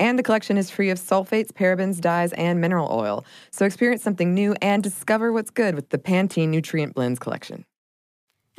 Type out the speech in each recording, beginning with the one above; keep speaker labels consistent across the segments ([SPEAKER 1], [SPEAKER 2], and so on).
[SPEAKER 1] And the collection is free of sulfates, parabens, dyes, and mineral oil. So experience something new and discover what's good with the Pantene Nutrient Blends collection.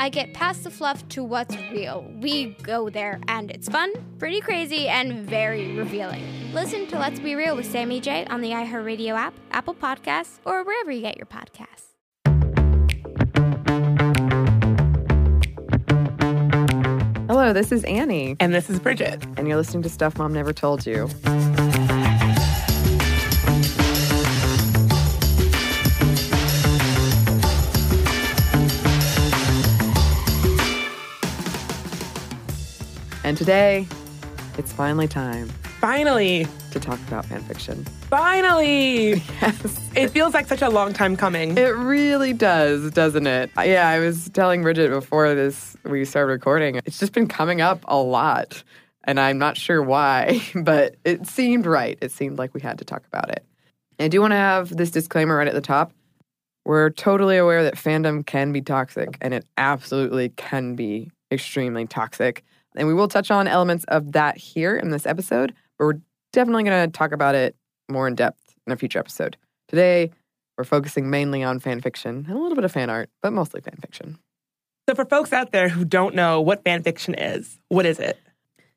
[SPEAKER 2] I get past the fluff to what's real. We go there, and it's fun, pretty crazy, and very revealing. Listen to Let's Be Real with Sammy J on the iHeartRadio app, Apple Podcasts, or wherever you get your podcasts.
[SPEAKER 1] Hello, this is Annie,
[SPEAKER 3] And this is Bridget.
[SPEAKER 1] and you're listening to Stuff Mom Never Told You. And today, it's finally time
[SPEAKER 3] Finally,
[SPEAKER 1] to talk about fanfiction.
[SPEAKER 3] finally.
[SPEAKER 1] Yes.
[SPEAKER 3] It feels like such a long time coming.
[SPEAKER 1] It really does, doesn't it? Yeah, I was telling Bridget before this we started recording. It's just been coming up a lot, and I'm not sure why, but it seemed right. It seemed like we had to talk about it. I do want to have this disclaimer right at the top. We're totally aware that fandom can be toxic, and it absolutely can be extremely toxic. And we will touch on elements of that here in this episode, but we're definitely going to talk about it more in depth in a future episode. Today, we're focusing mainly on fan fiction and a little bit of fan art, but mostly fan fiction.
[SPEAKER 3] so, for folks out there who don't know what fan fiction is, what is it?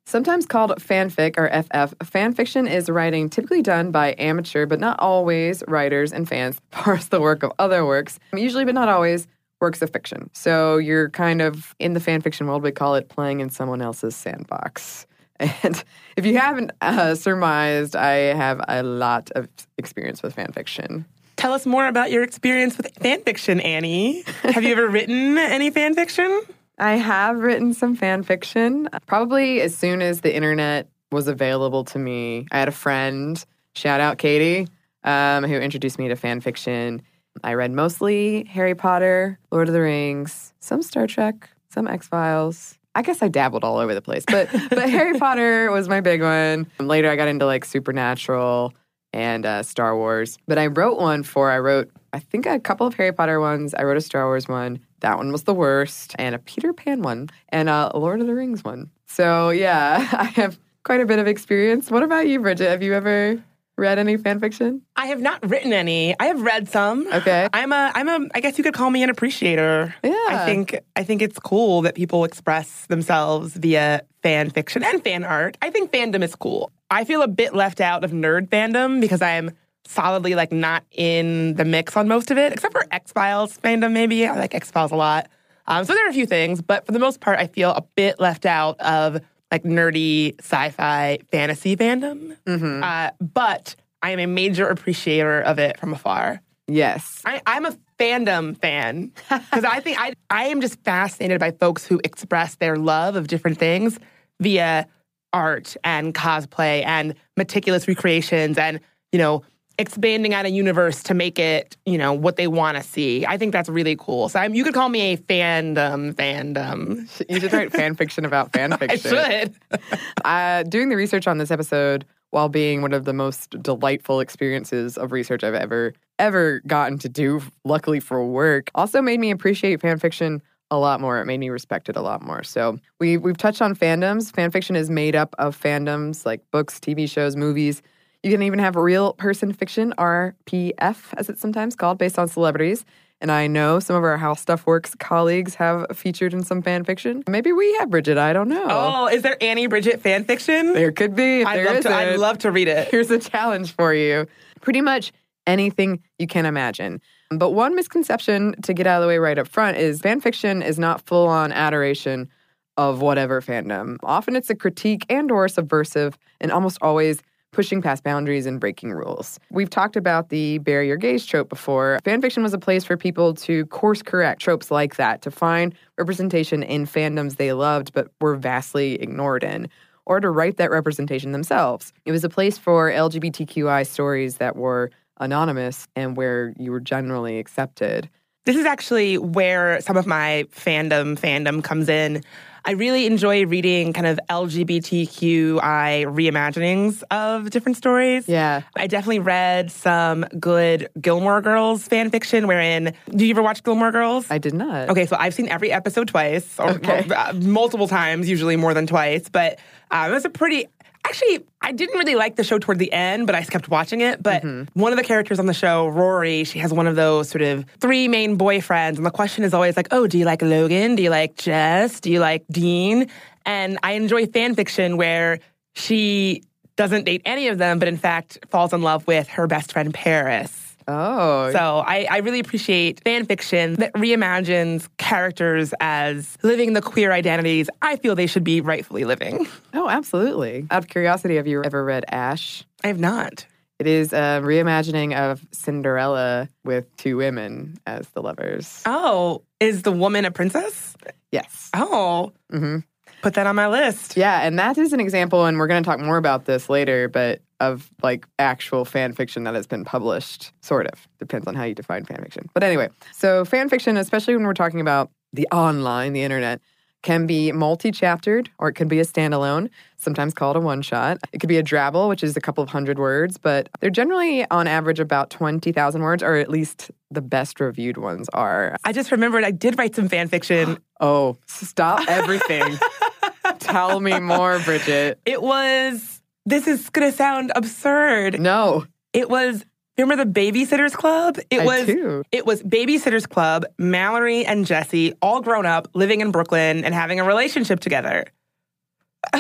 [SPEAKER 1] Sometimes called fanfic or FF, fan fiction is writing typically done by amateur, but not always, writers and fans parse the work of other works, usually but not always, works of fiction. So you're kind of in the fan fiction world, we call it playing in someone else's sandbox. And if you haven't uh, surmised, I have a lot of experience with fan fiction.
[SPEAKER 3] Tell us more about your experience with fan fiction, Annie. Have you ever written any fan fiction?
[SPEAKER 1] I have written some fan fiction. Probably as soon as the internet was available to me, I had a friend, shout out Katie, um, who introduced me to fan fiction. I read mostly Harry Potter, Lord of the Rings, some Star Trek, some X Files. I guess I dabbled all over the place, but but Harry Potter was my big one. Later, I got into like Supernatural and uh, Star Wars. But I wrote one for I wrote I think a couple of Harry Potter ones. I wrote a Star Wars one. That one was the worst, and a Peter Pan one, and a Lord of the Rings one. So yeah, I have quite a bit of experience. What about you, Bridget? Have you ever read any fan fiction?
[SPEAKER 3] I have not written any. I have read some.
[SPEAKER 1] Okay.
[SPEAKER 3] I'm a I'm a I guess you could call me an appreciator.
[SPEAKER 1] Yeah.
[SPEAKER 3] I think I think it's cool that people express themselves via fan fiction and fan art. I think fandom is cool. I feel a bit left out of nerd fandom because I am solidly like not in the mix on most of it, except for X Files fandom. Maybe I like X Files a lot. Um, so there are a few things, but for the most part, I feel a bit left out of like nerdy sci-fi fantasy fandom. Uh, but I am a major appreciator of it from afar.
[SPEAKER 1] Yes.
[SPEAKER 3] I, I'm a fandom fan because I think I I am just fascinated by folks who express their love of different things via art and cosplay and meticulous recreations and you know expanding out a universe to make it you know what they want to see. I think that's really cool. So I'm, you could call me a fandom fandom.
[SPEAKER 1] You should write fan fiction about fan
[SPEAKER 3] I
[SPEAKER 1] fiction.
[SPEAKER 3] should.
[SPEAKER 1] uh, doing the research on this episode while being one of the most delightful experiences of research I've ever ever gotten to do, luckily for work, also made me appreciate fan fiction a lot more. It made me respect it a lot more. So we we've touched on fandoms. Fan fiction is made up of fandoms like books, TV shows, movies. You can even have real person fiction, RPF, as it's sometimes called, based on celebrities. And I know some of our How Stuff Works colleagues have featured in some fan fiction. Maybe we have, Bridget. I don't know.
[SPEAKER 3] Oh, is there Annie Bridget fan fiction?
[SPEAKER 1] There could be.
[SPEAKER 3] I'd
[SPEAKER 1] there
[SPEAKER 3] love to. I'd love to read it.
[SPEAKER 1] Here's a challenge for you. Pretty much anything you can imagine. But one misconception to get out of the way right up front is fan fiction is not full on adoration of whatever fandom. Often it's a critique and or subversive and almost always pushing past boundaries and breaking rules. We've talked about the bury your gays trope before. Fanfiction was a place for people to course correct tropes like that, to find representation in fandoms they loved but were vastly ignored in, or to write that representation themselves. It was a place for LGBTQI stories that were anonymous and where you were generally accepted.
[SPEAKER 3] This is actually where some of my fandom fandom comes in. I really enjoy reading kind of LGBTQI reimaginings of different stories.
[SPEAKER 1] Yeah.
[SPEAKER 3] I definitely read some good Gilmore Girls fan fiction wherein, do you ever watch Gilmore Girls?
[SPEAKER 1] I did not.
[SPEAKER 3] Okay, so I've seen every episode twice, or,
[SPEAKER 1] Okay.
[SPEAKER 3] uh, multiple times, usually more than twice. But um, it was a pretty. Actually, I didn't really like the show toward the end, but I kept watching it. But mm-hmm. one of the characters on the show, Rory, she has one of those sort of three main boyfriends, and the question is always like, "Oh, do you like Logan? Do you like Jess? Do you like Dean?" And I enjoy fan fiction where she doesn't date any of them, but in fact falls in love with her best friend Paris.
[SPEAKER 1] Oh.
[SPEAKER 3] So I, I really appreciate fan fiction that reimagines characters as living the queer identities I feel they should be rightfully living.
[SPEAKER 1] oh, absolutely. Out of curiosity, have you ever read Ash?
[SPEAKER 3] I have not.
[SPEAKER 1] It is a reimagining of Cinderella with two women as the lovers.
[SPEAKER 3] Oh, is the woman a princess?
[SPEAKER 1] Yes.
[SPEAKER 3] Oh,
[SPEAKER 1] hmm
[SPEAKER 3] put that on my list.
[SPEAKER 1] Yeah, and that is an example, and we're going to talk more about this later, but of like actual fan fiction that has been published, sort of. Depends on how you define fan fiction. But anyway, so fan fiction, especially when we're talking about the online, the internet, can be multi chaptered or it can be a standalone, sometimes called a one shot. It could be a drabble, which is a couple of hundred words, but they're generally on average about 20,000 words, or at least the best reviewed ones are.
[SPEAKER 3] I just remembered I did write some fan fiction.
[SPEAKER 1] Oh, stop everything. Tell me more, Bridget.
[SPEAKER 3] It was, this is going to sound absurd.
[SPEAKER 1] No.
[SPEAKER 3] It was, remember the Babysitters Club? It
[SPEAKER 1] I
[SPEAKER 3] was.
[SPEAKER 1] do.
[SPEAKER 3] It was Babysitters Club, Mallory and Jesse, all grown up, living in Brooklyn and having a relationship together.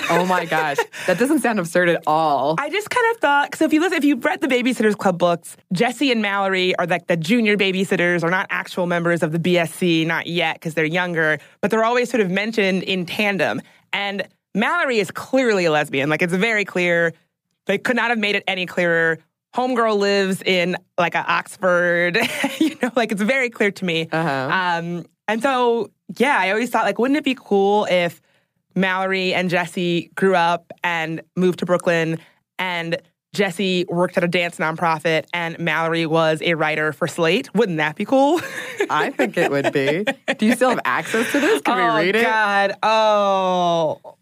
[SPEAKER 1] Oh my gosh. That doesn't sound absurd at all.
[SPEAKER 3] I just kind of thought, because if you listen, if you've read the Babysitters Club books, Jesse and Mallory are like the junior babysitters, are not actual members of the BSC, not yet, because they're younger, but they're always sort of mentioned in tandem. And Mallory is clearly a lesbian. Like it's very clear. They could not have made it any clearer. Homegirl lives in like a Oxford, you know, like it's very clear to me.
[SPEAKER 1] Uh-huh.
[SPEAKER 3] Um, and so, yeah, I always thought, like, wouldn't it be cool if Mallory and Jesse grew up and moved to Brooklyn, and Jesse worked at a dance nonprofit, and Mallory was a writer for Slate? Wouldn't that be cool?
[SPEAKER 1] I think it would be. Do you still have access to this? Can
[SPEAKER 3] oh,
[SPEAKER 1] we read it?
[SPEAKER 3] God. Oh.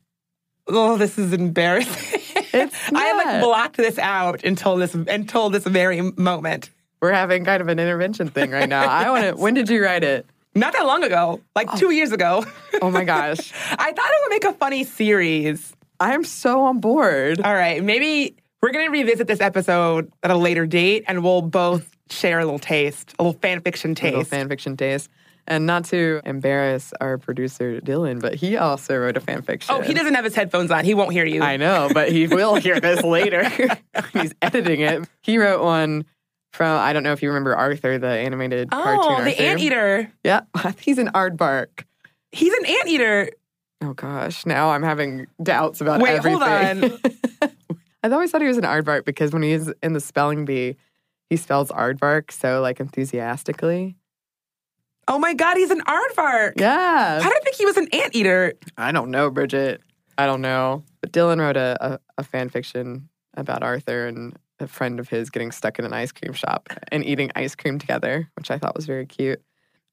[SPEAKER 3] Oh, this is embarrassing. I have like blocked this out until this until this very moment.
[SPEAKER 1] We're having kind of an intervention thing right now. I want to. When did you write it?
[SPEAKER 3] Not that long ago, like oh. two years ago.
[SPEAKER 1] Oh my gosh.
[SPEAKER 3] I thought it would make a funny series.
[SPEAKER 1] I am so on board.
[SPEAKER 3] All right, maybe we're going to revisit this episode at a later date and we'll both share a little taste, a little fan fiction
[SPEAKER 1] Little
[SPEAKER 3] taste.
[SPEAKER 1] fan fiction taste. And not to embarrass our producer Dylan, but he also wrote a fan fiction.
[SPEAKER 3] oh, he doesn't have his headphones on. He won't hear you.
[SPEAKER 1] I know, but he will hear this later. He's editing it. He wrote one from I don't know if you remember Arthur, the animated oh, cartoon.
[SPEAKER 3] oh, the
[SPEAKER 1] Arthur.
[SPEAKER 3] anteater.
[SPEAKER 1] Yeah, he's an aardvark.
[SPEAKER 3] He's an anteater.
[SPEAKER 1] Oh gosh, now I'm having doubts about
[SPEAKER 3] Wait,
[SPEAKER 1] everything.
[SPEAKER 3] hold on.
[SPEAKER 1] I always thought he was an aardvark because when he's in the spelling bee, he spells aardvark so like enthusiastically.
[SPEAKER 3] Oh my God, he's an aardvark.
[SPEAKER 1] Yeah,
[SPEAKER 3] I didn't think he was an anteater.
[SPEAKER 1] I don't know, Bridget. I don't know. But Dylan wrote a, a, a fan fiction about Arthur and a friend of his getting stuck in an ice cream shop and eating ice cream together, which I thought was very cute.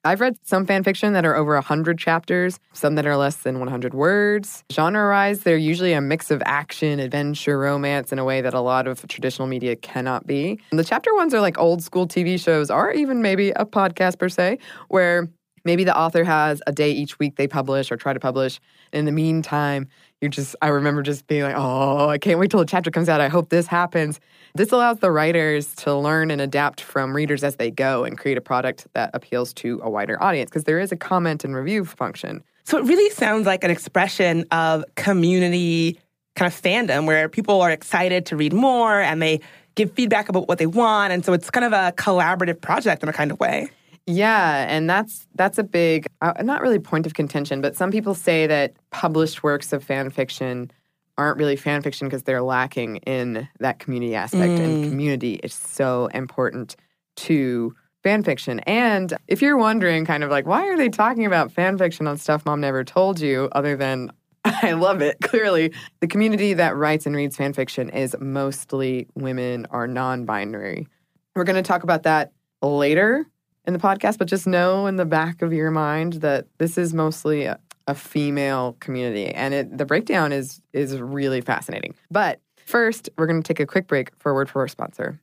[SPEAKER 1] I've read some fan fiction that are over 100 chapters, some that are less than 100 words. Genre wise, they're usually a mix of action, adventure, romance in a way that a lot of traditional media cannot be. And the chapter ones are like old school TV shows or even maybe a podcast per se, where maybe the author has a day each week they publish or try to publish. In the meantime, you're just, I remember just being like, oh, I can't wait till the chapter comes out. I hope this happens. This allows the writers to learn and adapt from readers as they go and create a product that appeals to a wider audience because there is a comment and review function.
[SPEAKER 3] So it really sounds like an expression of community kind of fandom where people are excited to read more and they give feedback about what they want. And so it's kind of a collaborative project in a kind of way.
[SPEAKER 1] Yeah, and that's that's a big uh, not really point of contention, but some people say that published works of fan fiction aren't really fan fiction because they're lacking in that community aspect and mm. community is so important to fan fiction. And if you're wondering kind of like why are they talking about fan fiction on stuff mom never told you other than I love it. Clearly, the community that writes and reads fan fiction is mostly women or non-binary. We're going to talk about that later in the podcast, but just know in the back of your mind that this is mostly a, a female community, and it, the breakdown is is really fascinating. But first, we're going to take a quick break for a word for our sponsor.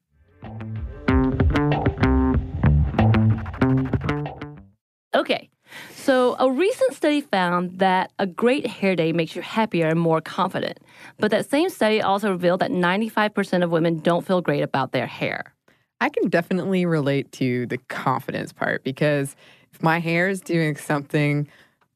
[SPEAKER 4] Okay. So, a recent study found that a great hair day makes you happier and more confident. But that same study also revealed that 95% of women don't feel great about their hair.
[SPEAKER 1] I can definitely relate to the confidence part because if my hair is doing something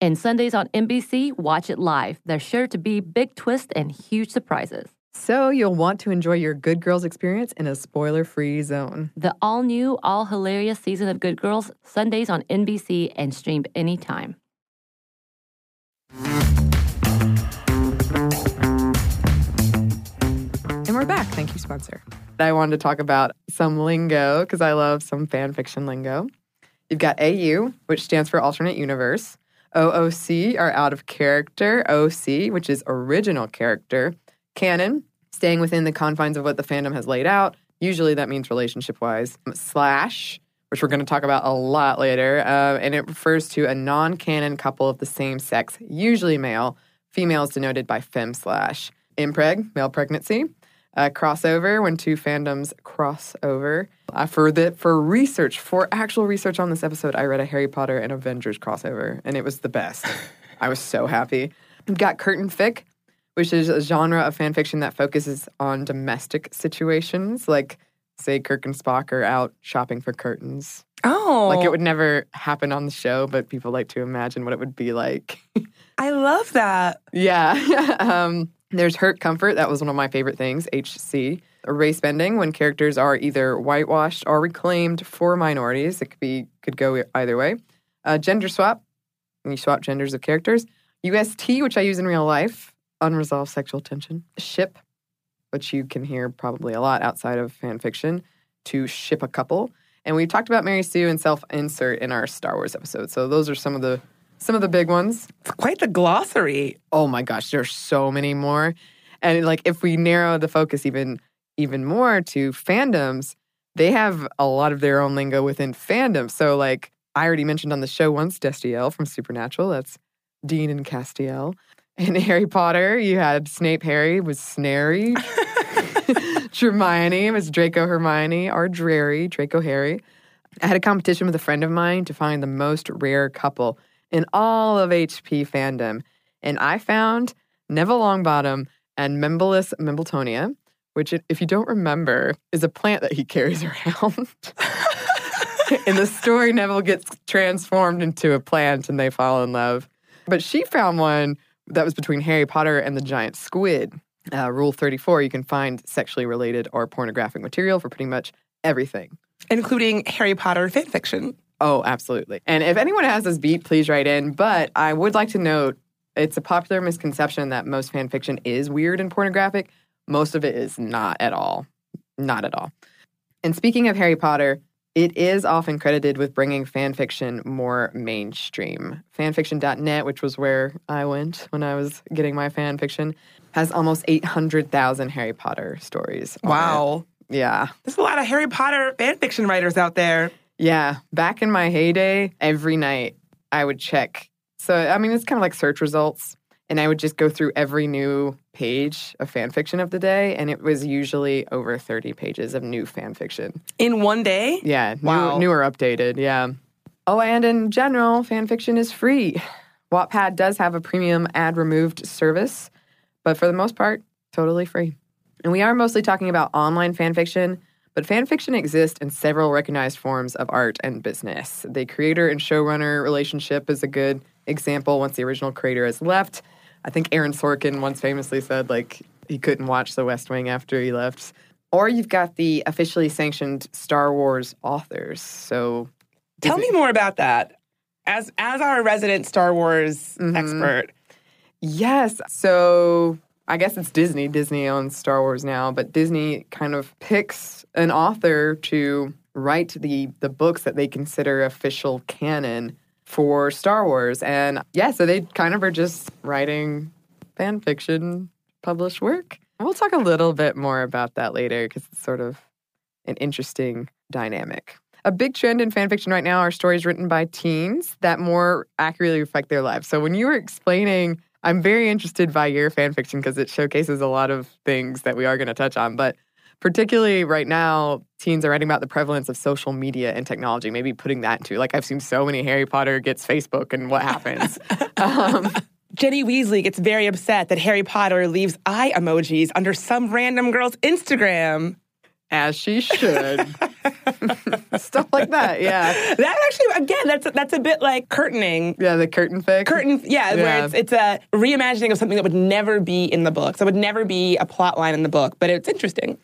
[SPEAKER 4] And Sundays on NBC, watch it live. There's sure to be big twists and huge surprises.
[SPEAKER 1] So, you'll want to enjoy your Good Girls experience in a spoiler free zone.
[SPEAKER 4] The all new, all hilarious season of Good Girls, Sundays on NBC and streamed anytime.
[SPEAKER 1] And we're back. Thank you, sponsor. I wanted to talk about some lingo because I love some fan fiction lingo. You've got AU, which stands for alternate universe. OOC are out of character. OC, which is original character. Canon, staying within the confines of what the fandom has laid out. Usually that means relationship wise. Slash, which we're going to talk about a lot later. Uh, and it refers to a non canon couple of the same sex, usually male. Female is denoted by fem slash. Mpreg, male pregnancy. Uh, crossover, when two fandoms cross over. Uh, for the for research, for actual research on this episode, I read a Harry Potter and Avengers crossover, and it was the best. I was so happy. We've got curtain fic, which is a genre of fan fiction that focuses on domestic situations, like say Kirk and Spock are out shopping for curtains.
[SPEAKER 3] Oh,
[SPEAKER 1] Like it would never happen on the show, but people like to imagine what it would be like.
[SPEAKER 3] I love that.
[SPEAKER 1] yeah. um, there's Hurt Comfort. That was one of my favorite things. HC. Race bending when characters are either whitewashed or reclaimed for minorities. It could be could go either way. Uh, gender swap. When you swap genders of characters. UST, which I use in real life. Unresolved sexual tension. Ship, which you can hear probably a lot outside of fan fiction. To ship a couple. And we talked about Mary Sue and self insert in our Star Wars episode. So those are some of the some of the big ones.
[SPEAKER 3] It's quite the glossary.
[SPEAKER 1] Oh my gosh, there's so many more. And like if we narrow the focus even even more to fandoms, they have a lot of their own lingo within fandoms. So like I already mentioned on the show once Destiel from Supernatural, that's Dean and Castiel. In Harry Potter, you had Snape Harry was Snarry. Hermione was Draco Hermione or Drarry, Draco Harry. I had a competition with a friend of mine to find the most rare couple in all of HP fandom. And I found Neville Longbottom and Mimbulus Mimbletonia, which, if you don't remember, is a plant that he carries around. in the story, Neville gets transformed into a plant and they fall in love. But she found one that was between Harry Potter and the giant squid. Uh, Rule 34 you can find sexually related or pornographic material for pretty much everything.
[SPEAKER 3] Including Harry Potter fan fiction.
[SPEAKER 1] Oh, absolutely. And if anyone has this beat, please write in. But I would like to note it's a popular misconception that most fan fiction is weird and pornographic. Most of it is not at all. Not at all. And speaking of Harry Potter, it is often credited with bringing fan fiction more mainstream. Fanfiction.net, which was where I went when I was getting my fan fiction, has almost 800,000 Harry Potter stories. it.
[SPEAKER 3] Wow.
[SPEAKER 1] Yeah.
[SPEAKER 3] There's a lot of Harry Potter fan fiction writers out there.
[SPEAKER 1] Yeah, back in my heyday, every night I would check. So, I mean, it's kind of like search results. And I would just go through every new page of fan fiction of the day. And it was usually over 30 pages of new fan fiction.
[SPEAKER 3] In one day?
[SPEAKER 1] Yeah, new,
[SPEAKER 3] Wow.
[SPEAKER 1] new or updated. Yeah. Oh, and in general, fan fiction is free. Wattpad does have a premium ad removed service, but for the most part, totally free. And we are mostly talking about online fan fiction, but fanfiction exists in several recognized forms of art and business. The creator and showrunner relationship is a good example once the original creator has left. I think Aaron Sorkin once famously said, like, he couldn't watch The West Wing after he left. Or you've got the officially sanctioned Star Wars authors. So
[SPEAKER 3] Tell me more about that. As as our resident Star Wars
[SPEAKER 1] Mm-hmm.
[SPEAKER 3] expert.
[SPEAKER 1] Yes. So I guess it's Disney. Disney owns Star Wars now, but Disney kind of picks an author to write the the books that they consider official canon for Star Wars. And yeah, so they kind of are just writing fan fiction published work. We'll talk a little bit more about that later because it's sort of an interesting dynamic. A big trend in fan fiction right now are stories written by teens that more accurately reflect their lives. So when you were explaining, I'm very interested by your fan fiction because it showcases a lot of things that we are going to touch on. But particularly right now, teens are writing about the prevalence of social media and technology, maybe putting that into like I've seen so many Harry Potter gets Facebook and what happens. um,
[SPEAKER 3] Jenny Weasley gets very upset that Harry Potter leaves eye emojis under some random girl's Instagram.
[SPEAKER 1] As she should. Stuff like that, yeah.
[SPEAKER 3] That actually, again, that's that's a bit like curtaining.
[SPEAKER 1] Yeah, the curtain fic.
[SPEAKER 3] Curtain, yeah, where it's it's a reimagining of something that would never be in the book. So it would never be a plot line in the book, but it's interesting.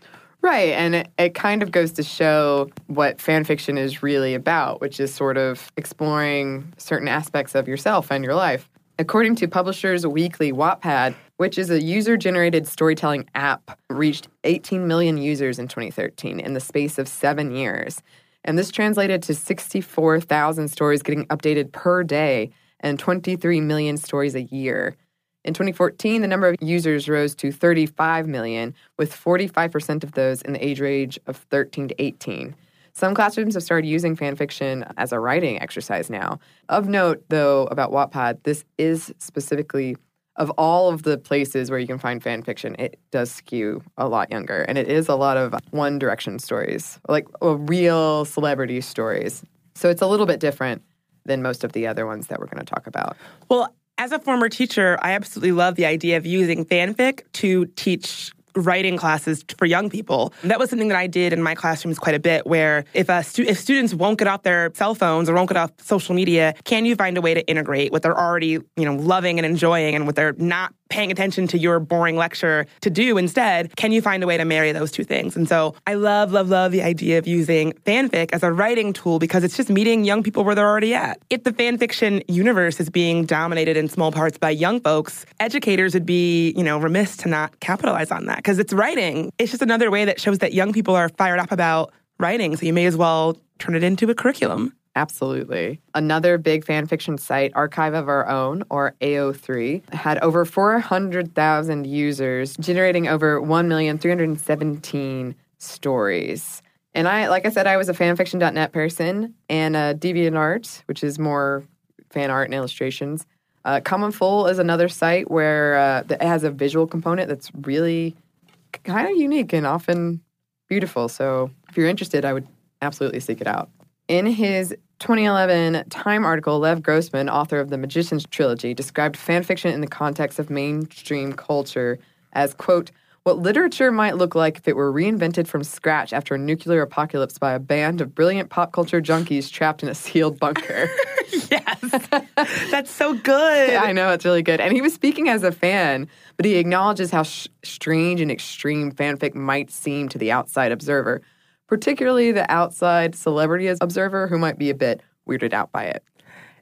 [SPEAKER 1] Right, and it, it kind of goes to show what fan fiction is really about, which is sort of exploring certain aspects of yourself and your life. According to Publishers Weekly, Wattpad, which is a user generated storytelling app, reached 18 million users in 2013 in the space of seven years. And this translated to 64,000 stories getting updated per day and 23 million stories a year. In 2014, the number of users rose to 35 million, with 45% of those in the age range of 13 to 18. Some classrooms have started using fan fiction as a writing exercise now. Of note, though, about Wattpad, this is specifically of all of the places where you can find fan fiction, it does skew a lot younger. And it is a lot of one direction stories, like uh, real celebrity stories. So it's a little bit different than most of the other ones that we're going to talk about.
[SPEAKER 3] Well, as a former teacher, I absolutely love the idea of using fanfic to teach writing classes for young people. That was something that I did in my classrooms quite a bit where if a stu- if students won't get off their cell phones or won't get off social media, can you find a way to integrate what they're already, you know, loving and enjoying and what they're not paying attention to your boring lecture to do instead, can you find a way to marry those two things? And so I love, love, love the idea of using fanfic as a writing tool because it's just meeting young people where they're already at. If the fanfiction universe is being dominated in small parts by young folks, educators would be, you know, remiss to not capitalize on that because it's writing. It's just another way that shows that young people are fired up about writing. So you may as well turn it into a curriculum.
[SPEAKER 1] Absolutely. Another big fan fiction site, Archive of Our Own, or AO3, had over 400,000 users, generating over 1,317 stories. And I, like I said, I was a fanfiction.net person and uh, DeviantArt, which is more fan art and illustrations. Uh, Common Full is another site where uh, that has a visual component that's really kind of unique and often beautiful. So if you're interested, I would absolutely seek it out. In his 2011 Time article, Lev Grossman, author of the Magician's Trilogy, described fanfiction in the context of mainstream culture as, quote, what literature might look like if it were reinvented from scratch after a nuclear apocalypse by a band of brilliant pop culture junkies trapped in a sealed bunker.
[SPEAKER 3] yes. That's so good.
[SPEAKER 1] I know it's really good. And he was speaking as a fan, but he acknowledges how sh- strange and extreme fanfic might seem to the outside observer, particularly the outside celebrity observer who might be a bit weirded out by it.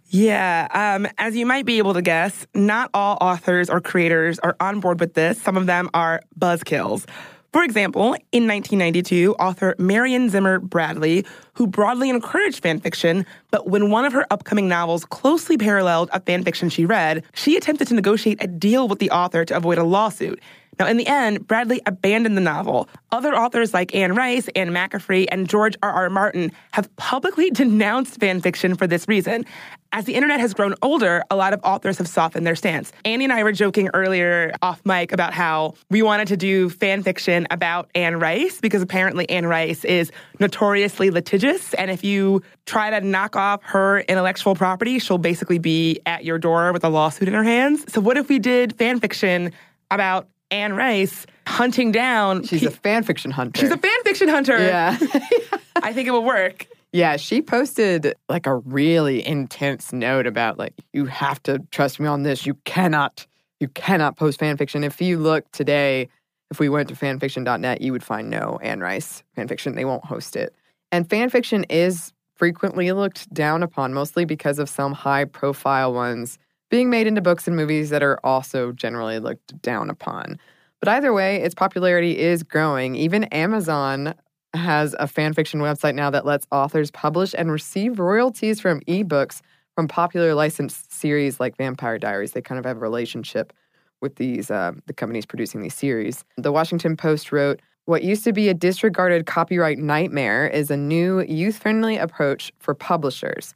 [SPEAKER 3] Yeah, um, as you might be able to guess, not all authors or creators are on board with this. Some of them are buzzkills. For example, in 1992, author Marion Zimmer Bradley, who broadly encouraged fanfiction, but when one of her upcoming novels closely paralleled a fanfiction she read, she attempted to negotiate a deal with the author to avoid a lawsuit. Now, in the end, Bradley abandoned the novel. Other authors like Anne Rice, Anne McCaffrey, and George R. R. Martin have publicly denounced fanfiction for this reason. As the internet has grown older, a lot of authors have softened their stance. Annie and I were joking earlier off mic about how we wanted to do fanfiction about Anne Rice because apparently Anne Rice is notoriously litigious. And if you try to knock off her intellectual property, she'll basically be at your door with a lawsuit in her hands. So, what if we did fanfiction about Anne Rice hunting down.
[SPEAKER 1] She's a fan fiction hunter.
[SPEAKER 3] She's a fan fiction hunter.
[SPEAKER 1] Yeah.
[SPEAKER 3] I think it will work.
[SPEAKER 1] Yeah, she posted like a really intense note about like you have to trust me on this. You cannot you cannot post fan fiction. If you look today, if we went to fanfiction.net, you would find no Anne Rice fanfiction. They won't host it. And fanfiction is frequently looked down upon, mostly because of some high profile ones being made into books and movies that are also generally looked down upon. But either way, its popularity is growing. Even Amazon has a fan fiction website now that lets authors publish and receive royalties from ebooks from popular licensed series like Vampire Diaries. They kind of have a relationship with these uh, the companies producing these series. The Washington Post wrote, "What used to be a disregarded copyright nightmare is a new youth-friendly approach for publishers."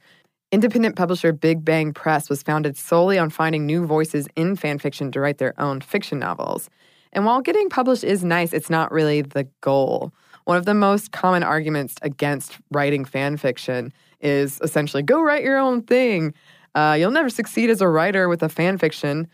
[SPEAKER 1] Independent publisher Big Bang Press was founded solely on finding new voices in fanfiction to write their own fiction novels. And while getting published is nice, it's not really the goal. One of the most common arguments against writing fanfiction is essentially go write your own thing. Uh, you'll never succeed as a writer with a fanfiction.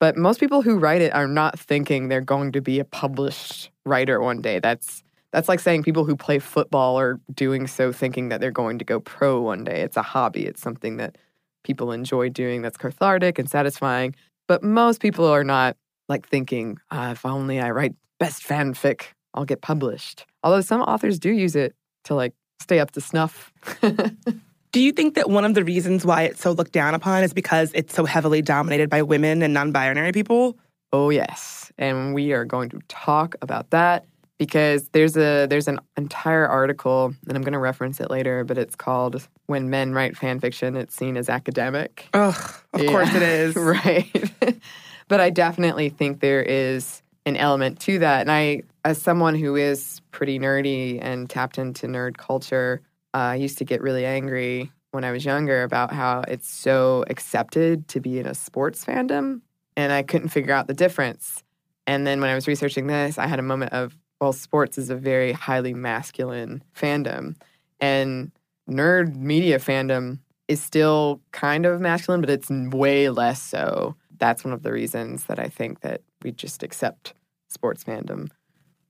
[SPEAKER 1] But most people who write it are not thinking they're going to be a published writer one day. That's that's like saying people who play football are doing so thinking that they're going to go pro one day. It's a hobby, it's something that people enjoy doing that's cathartic and satisfying. But most people are not like thinking, ah, if only I write best fanfic, I'll get published. Although some authors do use it to like stay up to snuff.
[SPEAKER 3] do you think that one of the reasons why it's so looked down upon is because it's so heavily dominated by women and non binary people?
[SPEAKER 1] Oh, yes. And we are going to talk about that because there's a there's an entire article and I'm going to reference it later, but it's called "When Men Write Fan Fiction, It's Seen as Academic."
[SPEAKER 3] Ugh, of yeah. course it is,
[SPEAKER 1] right? but I definitely think there is an element to that, and I, as someone who is pretty nerdy and tapped into nerd culture, uh, I used to get really angry when I was younger about how it's so accepted to be in a sports fandom, and I couldn't figure out the difference. And then when I was researching this, I had a moment of well, sports is a very highly masculine fandom. And nerd media fandom is still kind of masculine, but it's way less so. That's one of the reasons that I think that we just accept sports fandom,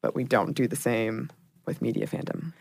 [SPEAKER 1] but we don't do the same with media fandom.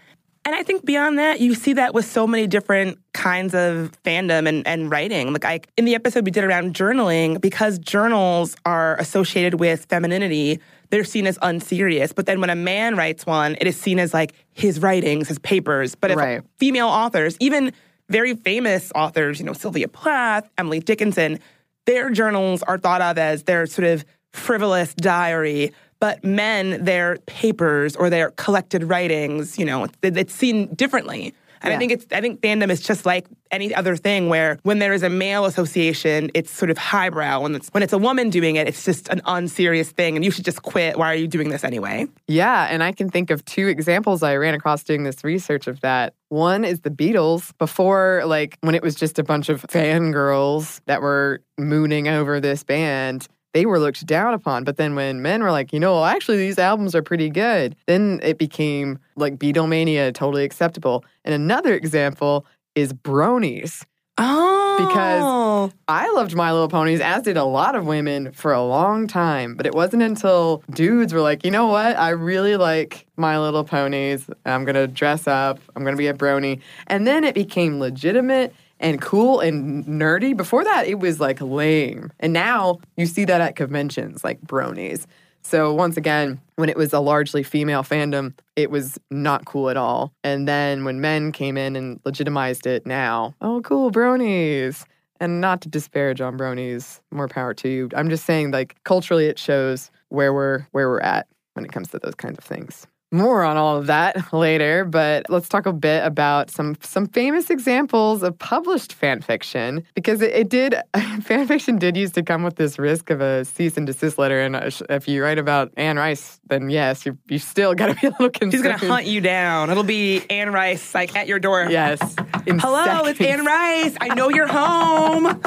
[SPEAKER 3] And I think beyond that, you see that with so many different kinds of fandom and, and writing. Like I, in the episode we did around journaling, because journals are associated with femininity, they're seen as unserious. But then when a man writes one, it is seen as like his writings, his papers. But if right. female authors, even very famous authors, you know, Sylvia Plath, Emily Dickinson, their journals are thought of as their sort of frivolous diary but men, their papers or their collected writings, you know, it's seen differently. And yeah. I think it's I think fandom is just like any other thing where when there is a male association, it's sort of highbrow. When it's when it's a woman doing it, it's just an unserious thing and you should just quit. Why are you doing this anyway?
[SPEAKER 1] Yeah, and I can think of two examples I ran across doing this research of that. One is the Beatles before like when it was just a bunch of fangirls that were mooning over this band they were looked down upon. But then when men were like, you know, well, actually, these albums are pretty good, then it became like Beatlemania totally acceptable. And another example is bronies.
[SPEAKER 3] Oh.
[SPEAKER 1] Because I loved My Little Ponies, as did a lot of women for a long time. But it wasn't until dudes were like, you know what? I really like My Little Ponies. I'm going to dress up. I'm going to be a brony. And then it became legitimate and cool and nerdy. Before that, it was like lame. And now you see that at conventions like bronies. So once again, when it was a largely female fandom, it was not cool at all. And then when men came in and legitimized it now, oh cool, bronies. And not to disparage on bronies, more power to you. I'm just saying like culturally it shows where we're where we're at when it comes to those kinds of things more on all of that later, but let's talk a bit about some some famous examples of published fan fiction because it, it did fan fiction did used to come with this risk of a cease and desist letter, and uh, if you write about Anne Rice, then yes, you you still got to be a little concerned.
[SPEAKER 3] She's gonna hunt you down. It'll be Anne Rice like at your door.
[SPEAKER 1] Yes.
[SPEAKER 3] Hello,
[SPEAKER 1] seconds.
[SPEAKER 3] it's Anne Rice. I know you're home.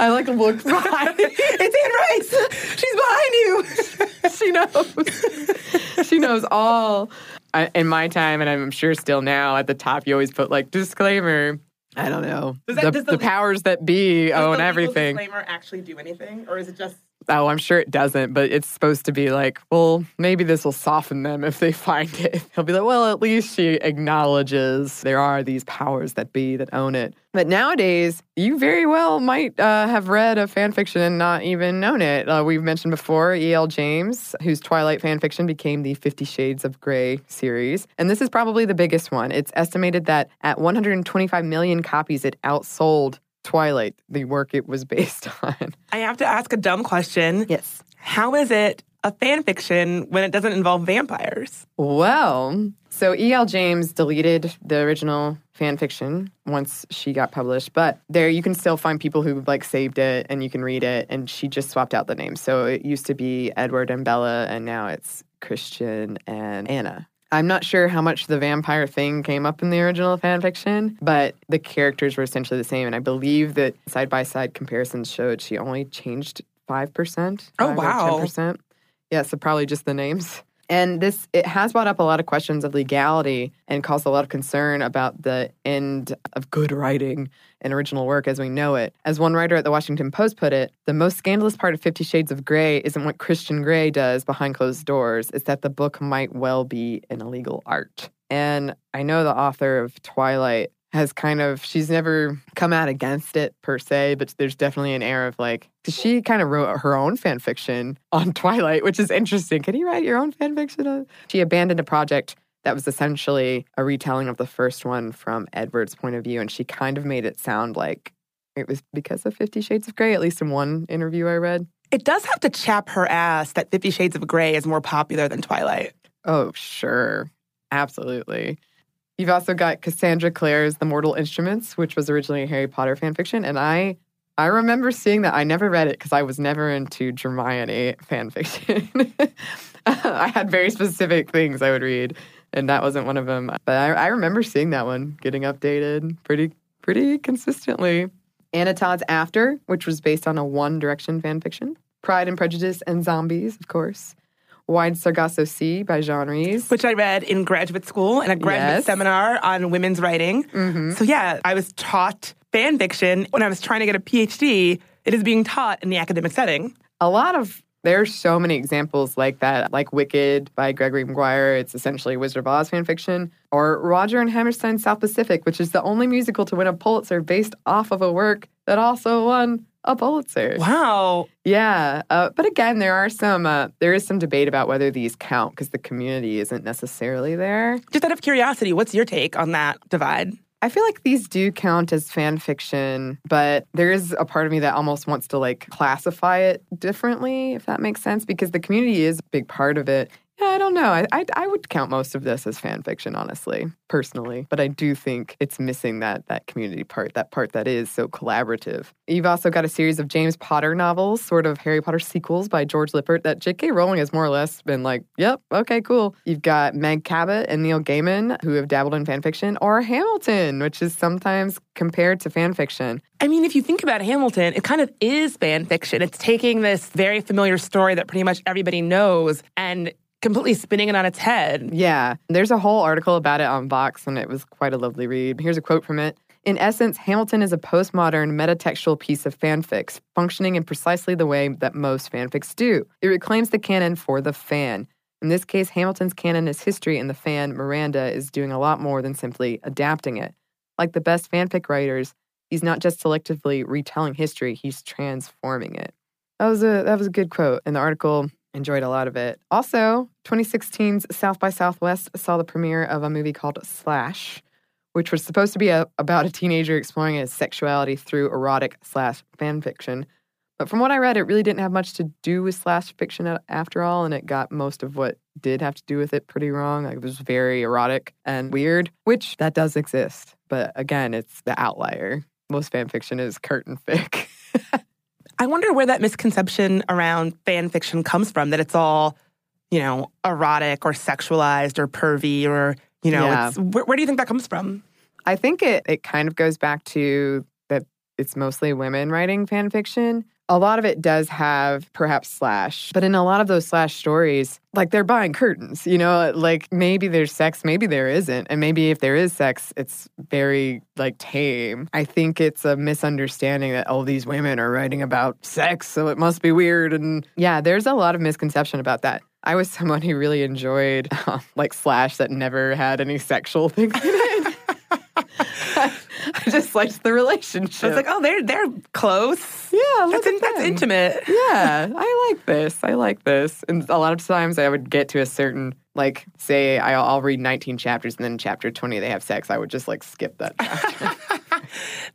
[SPEAKER 1] I like look behind.
[SPEAKER 3] it's Anne Rice. She's behind you.
[SPEAKER 1] She knows. she knows all. I, in my time, and I'm sure still now, at the top you always put like disclaimer. I don't know.
[SPEAKER 3] Does that-
[SPEAKER 1] the, the
[SPEAKER 3] the-
[SPEAKER 1] powers that be own everything.
[SPEAKER 3] Disclaimer actually do anything, or is it just?
[SPEAKER 1] Oh, I'm sure it doesn't, but it's supposed to be like, well, maybe this will soften them if they find it. He'll be like, well, at least she acknowledges there are these powers that be that own it. But nowadays, you very well might uh, have read a fan fiction and not even known it. Uh, we've mentioned before E.L. James, whose Twilight fan fiction became the Fifty Shades of Grey series. And this is probably the biggest one. It's estimated that at 125 million copies, it outsold Twilight, the work it was based on.
[SPEAKER 3] I have to ask a dumb question.
[SPEAKER 1] Yes.
[SPEAKER 3] How is it a fan fiction when it doesn't involve vampires?
[SPEAKER 1] Well, so E.L. James deleted the original fan fiction once she got published, but there you can still find people who like saved it and you can read it, and she just swapped out the names. So it used to be Edward and Bella, and now it's Christian and Ana. I'm not sure how much the vampire thing came up in the original fan fiction, but the characters were essentially the same. And I believe that side by side comparisons showed she only changed 5%.
[SPEAKER 3] Oh,
[SPEAKER 1] 5 or
[SPEAKER 3] wow.
[SPEAKER 1] 10%. Yeah, so probably just the names. And this it has brought up a lot of questions of legality and caused a lot of concern about the end of good writing and original work as we know it. As one writer at the Washington Post put it, the most scandalous part of 50 Shades of Grey isn't what Christian Grey does behind closed doors, it's that the book might well be an illegal art. And I know the author of Twilight has kind of she's never come out against it per se, but there's definitely an air of like she kind of wrote her own fan fiction on Twilight, which is interesting. Can you write your own fan fiction? on- She abandoned a project that was essentially a retelling of the first one from Edward's point of view, and she kind of made it sound like it was because of Fifty Shades of Grey, at least in one interview I read.
[SPEAKER 3] It does have to chap her ass that Fifty Shades of Grey is more popular than Twilight.
[SPEAKER 1] Oh, sure. Absolutely. You've also got Cassandra Clare's The Mortal Instruments, which was originally a Harry Potter fan fiction. And I I remember seeing that. I never read it because I was never into Hermione fan fiction. I had very specific things I would read, and that wasn't one of them. But I, I remember seeing that one getting updated pretty pretty consistently. Anna Todd's After, which was based on a One Direction fan fiction. Pride and Prejudice and Zombies, of course. Wide Sargasso Sea by Jean Rhys.
[SPEAKER 3] which I read in graduate school in a graduate
[SPEAKER 1] Yes.
[SPEAKER 3] seminar on women's writing. Mm-hmm. So yeah, I was taught fan fiction when I was trying to get a PhD. It is being taught in the academic setting.
[SPEAKER 1] a lot of there's so many examples like that, like Wicked by Gregory Maguire. It's essentially Wizard of Oz fan fiction, or Roger and Hammerstein's South Pacific, which is the only musical to win a Pulitzer based off of a work that also won a Pulitzer.
[SPEAKER 3] Wow.
[SPEAKER 1] Yeah, uh, but again, there are some uh, there is some debate about whether these count because the community isn't necessarily there.
[SPEAKER 3] Just out of curiosity, what's your take on that divide?
[SPEAKER 1] I feel like these do count as fan fiction, but there is a part of me that almost wants to like classify it differently, if that makes sense, because the community is a big part of it. I don't know. I, I I would count most of this as fan fiction, honestly, personally. But I do think it's missing that that community part, that part that is so collaborative. You've also got a series of James Potter novels, sort of Harry Potter sequels by George Lippert, that J.K. Rowling has more or less been like, yep, okay, cool. You've got Meg Cabot and Neil Gaiman, who have dabbled in fan fiction, or Hamilton, which is sometimes compared to fan fiction.
[SPEAKER 3] I mean, if you think about Hamilton, it kind of is fan fiction. It's taking this very familiar story that pretty much everybody knows and completely spinning it on its head.
[SPEAKER 1] Yeah, there's a whole article about it on Vox, and it was quite a lovely read. Here's a quote from it. In essence, Hamilton is a postmodern metatextual piece of fanfics, functioning in precisely the way that most fanfics do. It reclaims the canon for the fan. In this case, Hamilton's canon is history, and the fan, Miranda, is doing a lot more than simply adapting it. Like the best fanfic writers, he's not just selectively retelling history, he's transforming it. That was a that was a good quote in the article. Enjoyed a lot of it. Also, 2016's South by Southwest saw the premiere of a movie called Slash, which was supposed to be a, about a teenager exploring his sexuality through erotic slash fan fiction. But from what I read, it really didn't have much to do with slash fiction after all, and it got most of what did have to do with it pretty wrong. Like, it was very erotic and weird, which that does exist. But again, it's the outlier. Most fan fiction is curtain fic.
[SPEAKER 3] I wonder where that misconception around fan fiction comes from that it's all, you know, erotic or sexualized or pervy or, you know,
[SPEAKER 1] Yeah.
[SPEAKER 3] it's, where, where do you think that comes from?
[SPEAKER 1] I think it it kind of goes back to that it's mostly women writing fan fiction. A lot of it does have perhaps slash, but in a lot of those slash stories, like they're buying curtains, you know, like maybe there's sex, maybe there isn't. And maybe if there is sex, it's very like tame. I think it's a misunderstanding that all these women are writing about sex, so it must be weird. And yeah, there's a lot of misconception about that. I was someone who really enjoyed um, like slash that never had any sexual things in it. I just liked the relationship.
[SPEAKER 3] So it's like, oh, they're they're close.
[SPEAKER 1] yeah,
[SPEAKER 3] That's, in, that's intimate.
[SPEAKER 1] Yeah, I like this. I like this. And a lot of times I would get to a certain, like, say I'll, I'll read 19 chapters and then chapter 20 they have sex. I would just like skip that.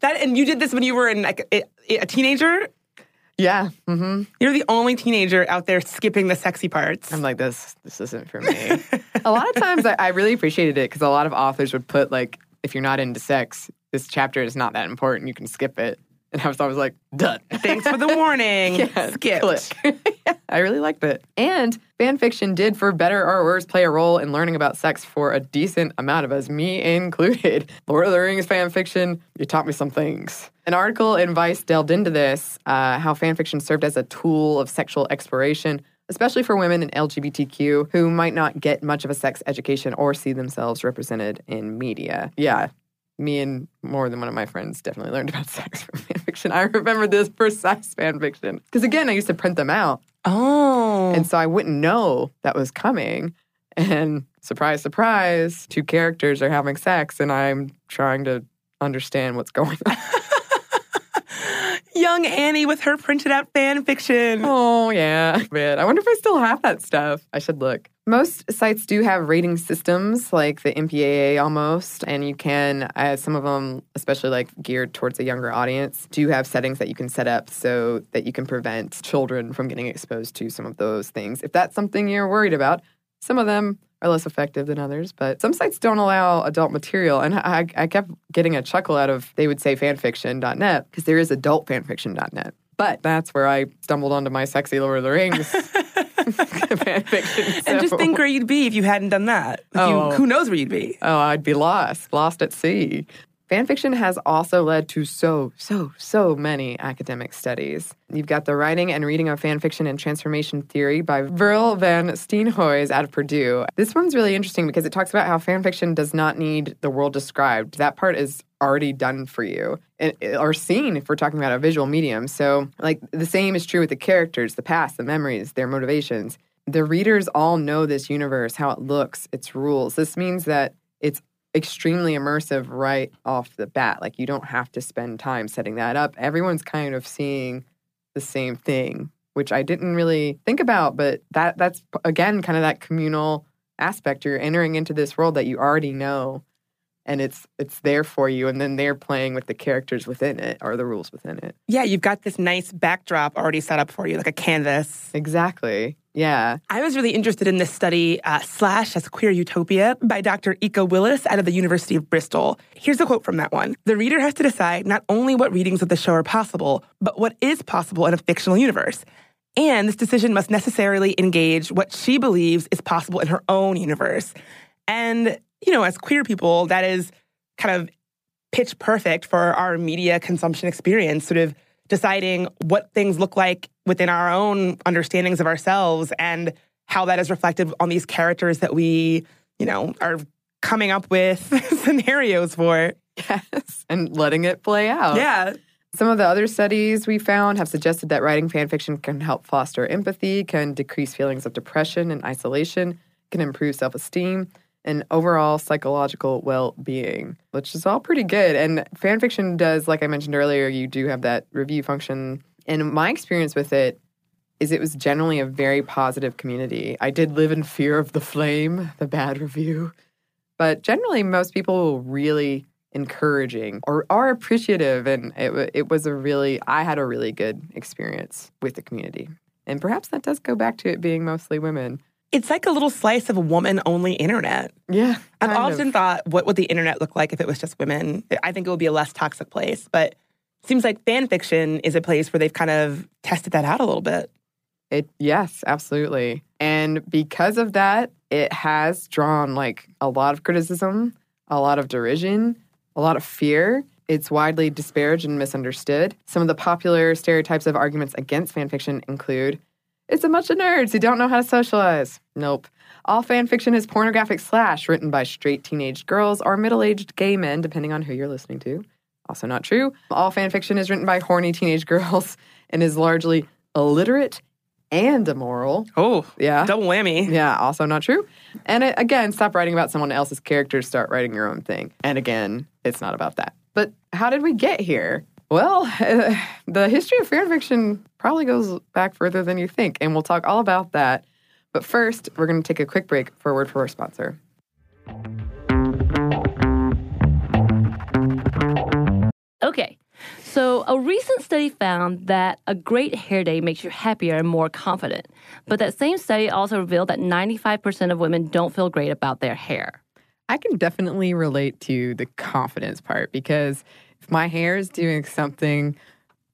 [SPEAKER 3] That and you did this when you were in like a, a teenager.
[SPEAKER 1] yeah. hmm
[SPEAKER 3] You're the only teenager out there skipping the sexy parts.
[SPEAKER 1] I'm like, this, this isn't for me. a lot of times I, I really appreciated it because a lot of authors would put, like, if you're not into sex, this chapter is not that important. You can skip it. And I was always like, done.
[SPEAKER 3] Thanks for the warning.
[SPEAKER 1] Yeah, click. yeah, I really liked it. And fan fiction did, for better or worse, play a role in learning about sex for a decent amount of us, me included. Lord of the Rings fan fiction, you taught me some things. An article in Vice delved into this, uh, how fan fiction served as a tool of sexual exploration. Especially for women and LGBTQ who might not get much of a sex education or see themselves represented in media. Yeah, me and more than one of my friends definitely learned about sex from fan fiction. I remember this precise fan fiction. Because again, I used to print them out.
[SPEAKER 3] Oh.
[SPEAKER 1] And so I wouldn't know that was coming. And surprise, surprise, two characters are having sex, and I'm trying to understand what's going on.
[SPEAKER 3] Young Annie with her printed out fan fiction.
[SPEAKER 1] oh, yeah. Man, I wonder if I still have that stuff. I should look. Most sites do have rating systems like the MPAA almost, and you can, uh, some of them, especially like geared towards a younger audience, do have settings that you can set up so that you can prevent children from getting exposed to some of those things. If that's something you're worried about, some of them are less effective than others, but some sites don't allow adult material. And I, I kept getting a chuckle out of, they would say fanfiction.net, because there is adult fanfiction.net. But that's where I stumbled onto my sexy Lord of the Rings fanfiction.
[SPEAKER 3] And just think where you'd be if you hadn't done that. Like, you-
[SPEAKER 1] Oh.
[SPEAKER 3] who knows where you'd be?
[SPEAKER 1] Oh, I'd be lost, lost at sea. Fanfiction has also led to so, so, so many academic studies. You've got the writing and reading of fanfiction and transformation theory by Veerle van Steenhuyse out of Purdue. This one's really interesting because it talks about how fanfiction does not need the world described. That part is already done for you and, eh, or seen if we're talking about a visual medium. So, like, the same is true with the characters, the past, the memories, their motivations. The readers all know this universe, how it looks, its rules. This means that it's extremely immersive right off the bat. Like you don't have to spend time setting that up. Everyone's kind of seeing the same thing, which I didn't really think about, but that that's again kind of that communal aspect. You're entering into this world that you already know and it's it's there for you and then they're playing with the characters within it or the rules within it.
[SPEAKER 3] Yeah, you've got this nice backdrop already set up for you, like a canvas.
[SPEAKER 1] Exactly. Yeah.
[SPEAKER 3] I was really interested in this study, uh, Slash as Queer Utopia, by Dr. Ika Willis out of the University of Bristol. Here's a quote from that one The reader has to decide not only what readings of the show are possible, but what is possible in a fictional universe. And this decision must necessarily engage what she believes is possible in her own universe. And, you know, as queer people, that is kind of pitch perfect for our media consumption experience, sort of deciding what things look like within our own understandings of ourselves and how that is reflected on these characters that we, you know, are coming up with scenarios for.
[SPEAKER 1] Yes. And letting it play out.
[SPEAKER 3] Yeah.
[SPEAKER 1] Some of the other studies we found have suggested that writing fan fiction can help foster empathy, can decrease feelings of depression and isolation, can improve self esteem, and overall psychological well being, which is all pretty good. And fan fiction does, like I mentioned earlier, you do have that review function. And my experience with it is it was generally a very positive community. I did live in fear of the flame, the bad review, but generally, most people were really encouraging or are appreciative. And it, it was a really, I had a really good experience with the community. And perhaps that does go back to it being mostly women.
[SPEAKER 3] It's like a little slice of a woman only internet.
[SPEAKER 1] Yeah.
[SPEAKER 3] I've often
[SPEAKER 1] of.
[SPEAKER 3] thought, what would the internet look like if it was just women? I think it would be a less toxic place. But it seems like fan fiction is a place where they've kind of tested that out a little bit.
[SPEAKER 1] It yes, absolutely. And because of that, it has drawn like a lot of criticism, a lot of derision, a lot of fear. It's widely disparaged and misunderstood. Some of the popular stereotypes of arguments against fanfiction include it's a bunch of nerds who don't know how to socialize. Nope. All fan fiction is pornographic slash written by straight teenage girls or middle aged gay men, depending on who you're listening to. Also, not true. All fan fiction is written by horny teenage girls and is largely illiterate and immoral.
[SPEAKER 3] Oh,
[SPEAKER 1] Yeah.
[SPEAKER 3] double whammy.
[SPEAKER 1] Yeah, also not true. And it, again, stop writing about someone else's characters, start writing your own thing. And again, it's not about that. But how did we get here? Well, the history of fan fiction probably goes back further than you think, and we'll talk all about that. But first, we're going to take a quick break for a word from our sponsor.
[SPEAKER 4] Okay, so a recent study found that a great hair day makes you happier and more confident. But that same study also revealed that 95% of women don't feel great about their hair.
[SPEAKER 1] I can definitely relate to the confidence part because if my hair is doing something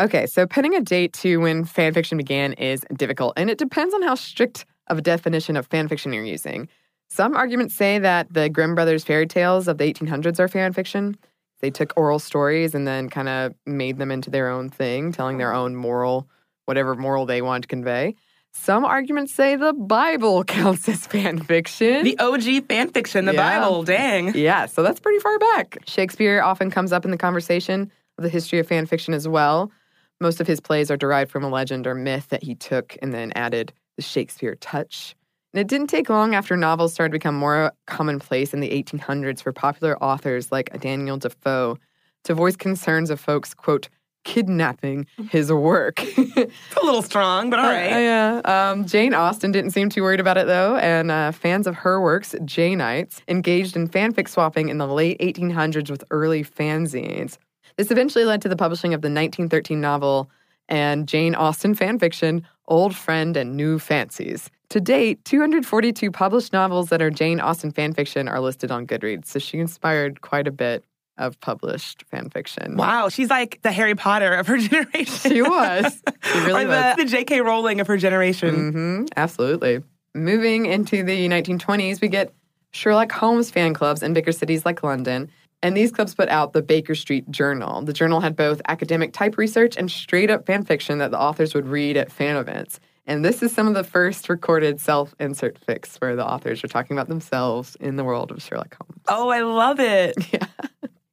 [SPEAKER 1] Okay, so pinning a date to when fan fiction began is difficult, and it depends on how strict of a definition of fan fiction you're using. Some arguments say that the Grimm brothers fairy tales of the 1800s are fan fiction. They took oral stories and then kind of made them into their own thing, telling their own moral, whatever moral they wanted to convey. Some arguments say the Bible counts as fan fiction.
[SPEAKER 3] The OG fan fiction, the
[SPEAKER 1] Yeah.
[SPEAKER 3] Bible, dang.
[SPEAKER 1] Yeah, so that's pretty far back. Shakespeare often comes up in the conversation of the history of fan fiction as well. Most of his plays are derived from a legend or myth that he took and then added the Shakespeare touch. And it didn't take long after novels started to become more commonplace in the 1800s for popular authors like Daniel Defoe to voice concerns of folks, quote, kidnapping his work.
[SPEAKER 3] It's a little strong, but all right.
[SPEAKER 1] Uh, yeah. Um, Jane Austen didn't seem too worried about it though, and uh, fans of her works, Janeites, engaged in fanfic swapping in the late 1800s with early fanzines. This eventually led to the publishing of the 1913 novel and Jane Austen fan fiction, Old Friend and New Fancies. To date, 242 published novels that are Jane Austen fan fiction are listed on Goodreads, so she inspired quite a bit of published fan fiction.
[SPEAKER 3] Wow, she's like the Harry Potter of her generation.
[SPEAKER 1] She was. She really
[SPEAKER 3] or
[SPEAKER 1] was.
[SPEAKER 3] the, the J.K. Rowling of her generation.
[SPEAKER 1] hmm absolutely. Moving into the 1920s, we get Sherlock Holmes fan clubs in bigger cities like London. And these clubs put out the Baker Street Journal. The journal had both academic type research and straight up fan fiction that the authors would read at fan events. And this is some of the first recorded self insert fics where the authors are talking about themselves in the world of Sherlock Holmes.
[SPEAKER 3] Oh, I love it. Yeah.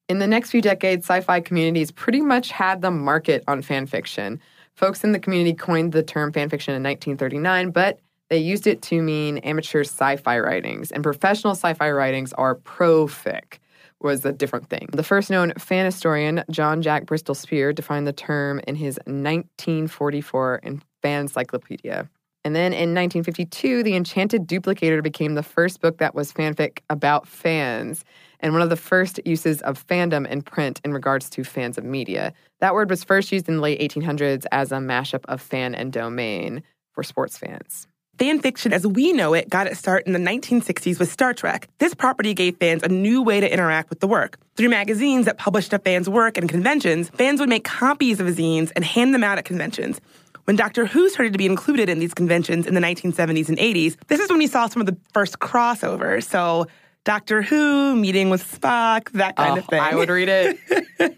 [SPEAKER 1] In the next few decades, sci fi communities pretty much had the market on fan fiction. Folks in the community coined the term fan fiction in 1939, but they used it to mean amateur sci fi writings, and professional sci fi writings are pro fic was a different thing. The first known fan historian, John Jack Bristol Speer, defined the term in his 1944 Fan Encyclopedia. And then in 1952, The Enchanted Duplicator became the first book that was fanfic about fans and one of the first uses of fandom in print in regards to fans of media. That word was first used in the late 1800s as a mashup of fan and domain for sports fans.
[SPEAKER 3] Fan fiction as we know it got its start in the 1960s with Star Trek. This property gave fans a new way to interact with the work. Through magazines that published a fan's work and conventions, fans would make copies of zines and hand them out at conventions. When Doctor Who started to be included in these conventions in the 1970s and 80s, this is when we saw some of the first crossovers. So, Doctor Who meeting with Spock, that kind
[SPEAKER 1] oh,
[SPEAKER 3] of thing.
[SPEAKER 1] I would read it.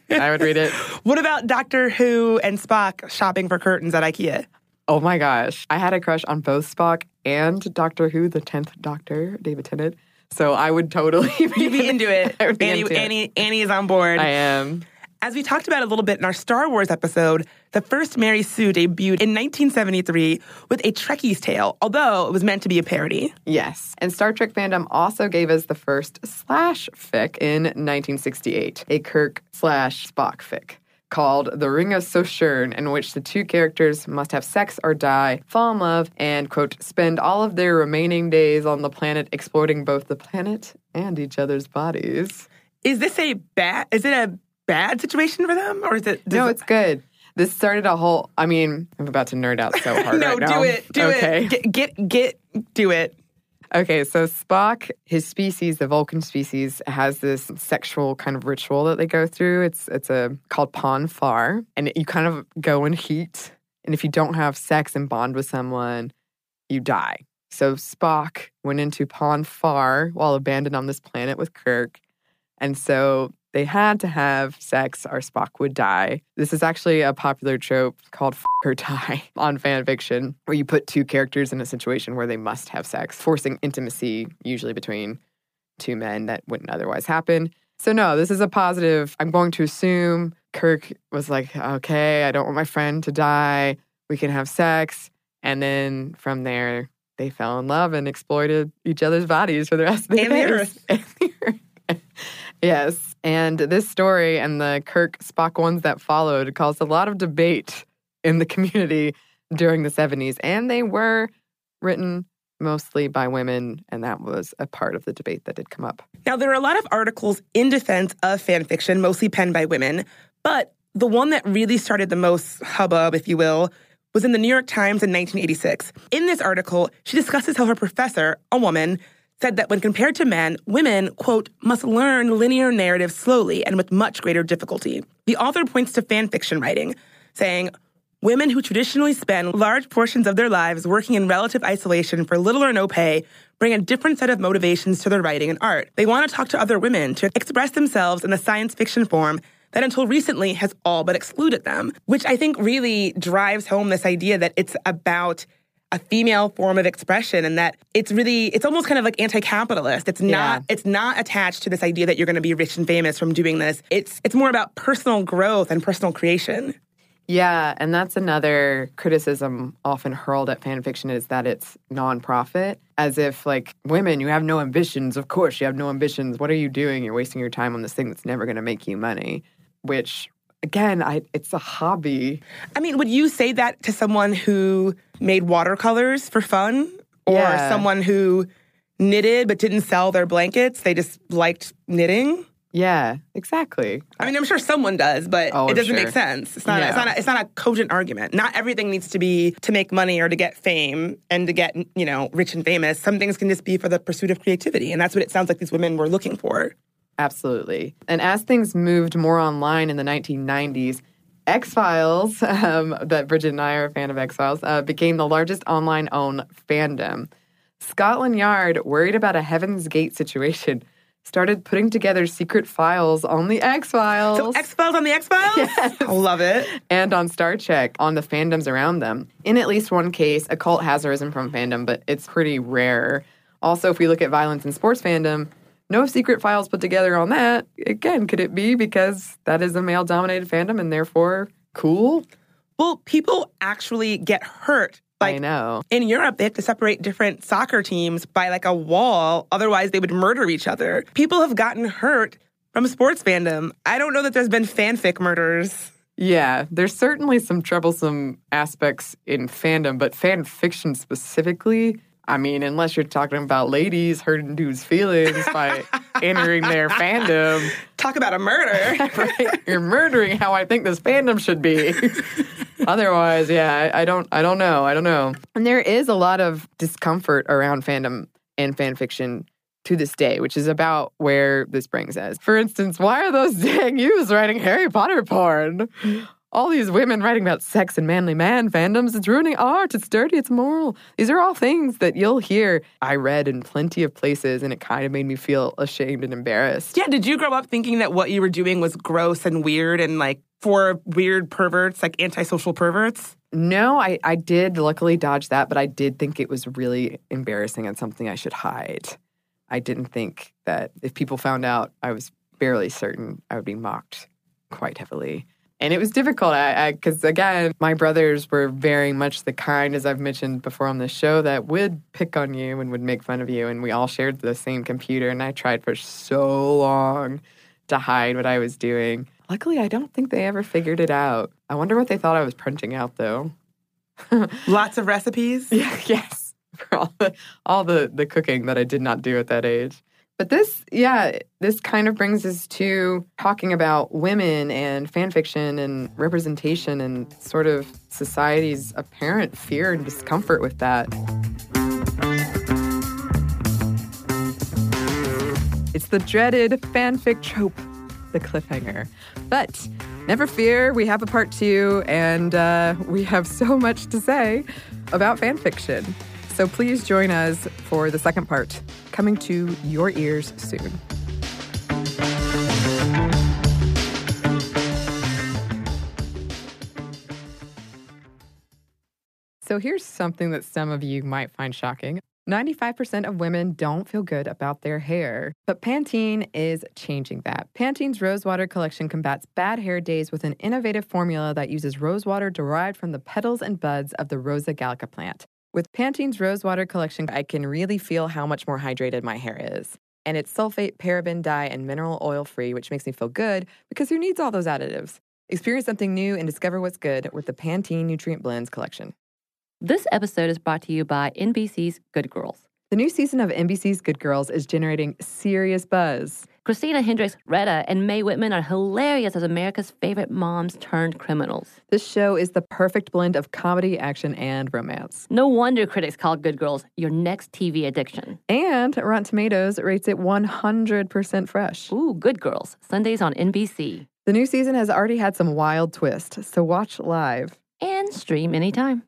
[SPEAKER 1] I would read it.
[SPEAKER 3] What about Doctor Who and Spock shopping for curtains at IKEA?
[SPEAKER 1] Oh my gosh. I had a crush on both Spock and Doctor Who, the 10th Doctor, David Tennant. So I would totally be,
[SPEAKER 3] You'd be into it.
[SPEAKER 1] I would be
[SPEAKER 3] Annie,
[SPEAKER 1] into it.
[SPEAKER 3] Annie, Annie is on board.
[SPEAKER 1] I am.
[SPEAKER 3] As we talked about a little bit in our Star Wars episode, the first Mary Sue debuted in 1973 with a Trekkie's Tale, although it was meant to be a parody.
[SPEAKER 1] Yes. And Star Trek fandom also gave us the first slash fic in 1968, a Kirk slash Spock fic called The Ring of Sojourn, in which the two characters must have sex or die, fall in love, and, quote, spend all of their remaining days on the planet exploiting both the planet and each other's bodies.
[SPEAKER 3] Is this a bad? Is it a bad situation for them, or is it?
[SPEAKER 1] No, it's good. This started a whole. I mean, I'm about to nerd out so hard
[SPEAKER 3] no.
[SPEAKER 1] right now.
[SPEAKER 3] do it. Do
[SPEAKER 1] okay.
[SPEAKER 3] it. Get, get get do it.
[SPEAKER 1] Okay, so Spock, his species, the Vulcan species, has this sexual kind of ritual that they go through. It's it's a called Pon Farr, and you kind of go in heat. And if you don't have sex and bond with someone, you die. So Spock went into Pon Farr while abandoned on this planet with Kirk, and so they had to have sex or Spock would die. This is actually a popular trope called F or Die on fan fiction, where you put two characters in a situation where they must have sex, forcing intimacy, usually between two men that wouldn't otherwise happen. So, no, this is a positive. I'm going to assume Kirk was like, okay, I don't want my friend to die. We can have sex. And then from there, they fell in love and exploited each other's bodies for the rest of the
[SPEAKER 3] And the
[SPEAKER 1] days.
[SPEAKER 3] Earth.
[SPEAKER 1] And the Earth. Yes. And this story and the Kirk Spock ones that followed caused a lot of debate in the community during the 70s. And they were written mostly by women. And that was a part of the debate that did come up.
[SPEAKER 3] Now, there are a lot of articles in defense of fan fiction, mostly penned by women, but the one that really started the most hubbub, if you will, was in the New York Times in 1986. In this article, she discusses how her professor, a woman, said that when compared to men, women, quote, must learn linear narrative slowly and with much greater difficulty. The author points to fan fiction writing, saying, Women who traditionally spend large portions of their lives working in relative isolation for little or no pay bring a different set of motivations to their writing and art. They want to talk to other women, to express themselves in the science fiction form that until recently has all but excluded them, which I think really drives home this idea that it's about a female form of expression and that it's really it's almost kind of like anti-capitalist it's not
[SPEAKER 1] Yeah.
[SPEAKER 3] it's not attached to this idea that you're going to be rich and famous from doing this it's it's more about personal growth and personal creation
[SPEAKER 1] Yeah, and that's another criticism often hurled at fan fiction is that it's nonprofit, as if like women, you have no ambitions. Of course, you have no ambitions. What are you doing? You're wasting your time on this thing that's never going to make you money. Which, again, I it's a hobby.
[SPEAKER 3] I mean, would you say that to someone who made watercolors for fun or
[SPEAKER 1] Yeah.
[SPEAKER 3] someone who knitted but didn't sell their blankets? They just liked knitting?
[SPEAKER 1] Yeah, exactly.
[SPEAKER 3] I mean, I'm sure someone does, but
[SPEAKER 1] Oh,
[SPEAKER 3] it doesn't
[SPEAKER 1] sure.
[SPEAKER 3] make sense. It's not, it's, not a, it's not a cogent argument. Not everything needs to be to make money or to get fame and to get, you know, rich and famous. Some things can just be for the pursuit of creativity. And that's what it sounds like these women were looking for.
[SPEAKER 1] Absolutely. And as things moved more online in the 1990s, X Files, um, that Bridget and I are a fan of X Files, uh, became the largest online owned fandom. Scotland Yard, worried about a Heaven's Gate situation, started putting together secret files on the X Files
[SPEAKER 3] So X Files on the X Files?
[SPEAKER 1] Yes.
[SPEAKER 3] I love it.
[SPEAKER 1] and on Star Trek on the fandoms around them. In at least one case, a cult has arisen from fandom, but it's pretty rare. Also, if we look at violence in sports fandom, no secret files put together on that. Again, could it be because that is a male dominated fandom and therefore cool?
[SPEAKER 3] Well, people actually get hurt.
[SPEAKER 1] I
[SPEAKER 3] Like
[SPEAKER 1] know.
[SPEAKER 3] in Europe, they have to separate different soccer teams by like a wall. Otherwise, they would murder each other. People have gotten hurt from sports fandom. I don't know that there's been fanfic murders.
[SPEAKER 1] Yeah, there's certainly some troublesome aspects in fandom, but fan fiction specifically, I mean, unless you're talking about ladies hurting dudes' feelings by entering their fandom,
[SPEAKER 3] Talk about a murder.
[SPEAKER 1] right? You're murdering how I think this fandom should be. Otherwise, yeah, I, I don't, I don't know, I don't know. And there is a lot of discomfort around fandom and fan fiction to this day, which is about where this brings us. For instance, why are those dang youths writing Harry Potter porn? All these women writing about sex and manly man fandoms, it's ruining art, it's dirty, it's immoral. These are all things that you'll hear. I read in plenty of places, and it kind of made me feel ashamed and embarrassed.
[SPEAKER 3] yeah, did you grow up thinking that what you were doing was gross and weird and like for weird perverts, like antisocial perverts?
[SPEAKER 1] No, I, I did luckily dodge that, but I did think it was really embarrassing and something I should hide. I didn't think that if people found out, I was barely certain I would be mocked quite heavily. And it was difficult because, again, my brothers were very much the kind, as I've mentioned before on the show, that would pick on you and would make fun of you. And we all shared the same computer. And I tried for so long to hide what I was doing. Luckily, I don't think they ever figured it out. I wonder what they thought I was printing out, though.
[SPEAKER 3] Lots of recipes.
[SPEAKER 1] Yeah, yes, for all the all the the cooking that I did not do at that age. But this, yeah, this kind of brings us to talking about women and fan fiction and representation and sort of society's apparent fear and discomfort with that. It's the dreaded fanfic trope, the cliffhanger. But never fear, we have a part two, and uh, we have so much to say about fanfiction. So please join us for the second part, coming to your ears soon. So here's something that some of you might find shocking. 95% of women don't feel good about their hair, but Pantene is changing that. Pantene's Rosewater collection combats bad hair days with an innovative formula that uses rosewater derived from the petals and buds of the Rosa gallica plant. With Pantene's Rosewater collection, I can really feel how much more hydrated my hair is. And it's sulfate, paraben, dye, and mineral oil free, which makes me feel good because who needs all those additives? Experience something new and discover what's good with the Pantene Nutrient Blends collection.
[SPEAKER 4] This episode is brought to you by NBC's Good Girls.
[SPEAKER 1] The new season of NBC's Good Girls is generating serious buzz.
[SPEAKER 4] Christina Hendricks, Retta, and Mae Whitman are hilarious as America's favorite moms turned criminals.
[SPEAKER 1] This show is the perfect blend of comedy, action, and romance.
[SPEAKER 4] No wonder critics call Good Girls your next TV addiction.
[SPEAKER 1] And Rotten Tomatoes rates it 100% fresh.
[SPEAKER 4] Ooh, Good Girls, Sundays on NBC.
[SPEAKER 1] The new season has already had some wild twists, so watch live.
[SPEAKER 4] And stream anytime.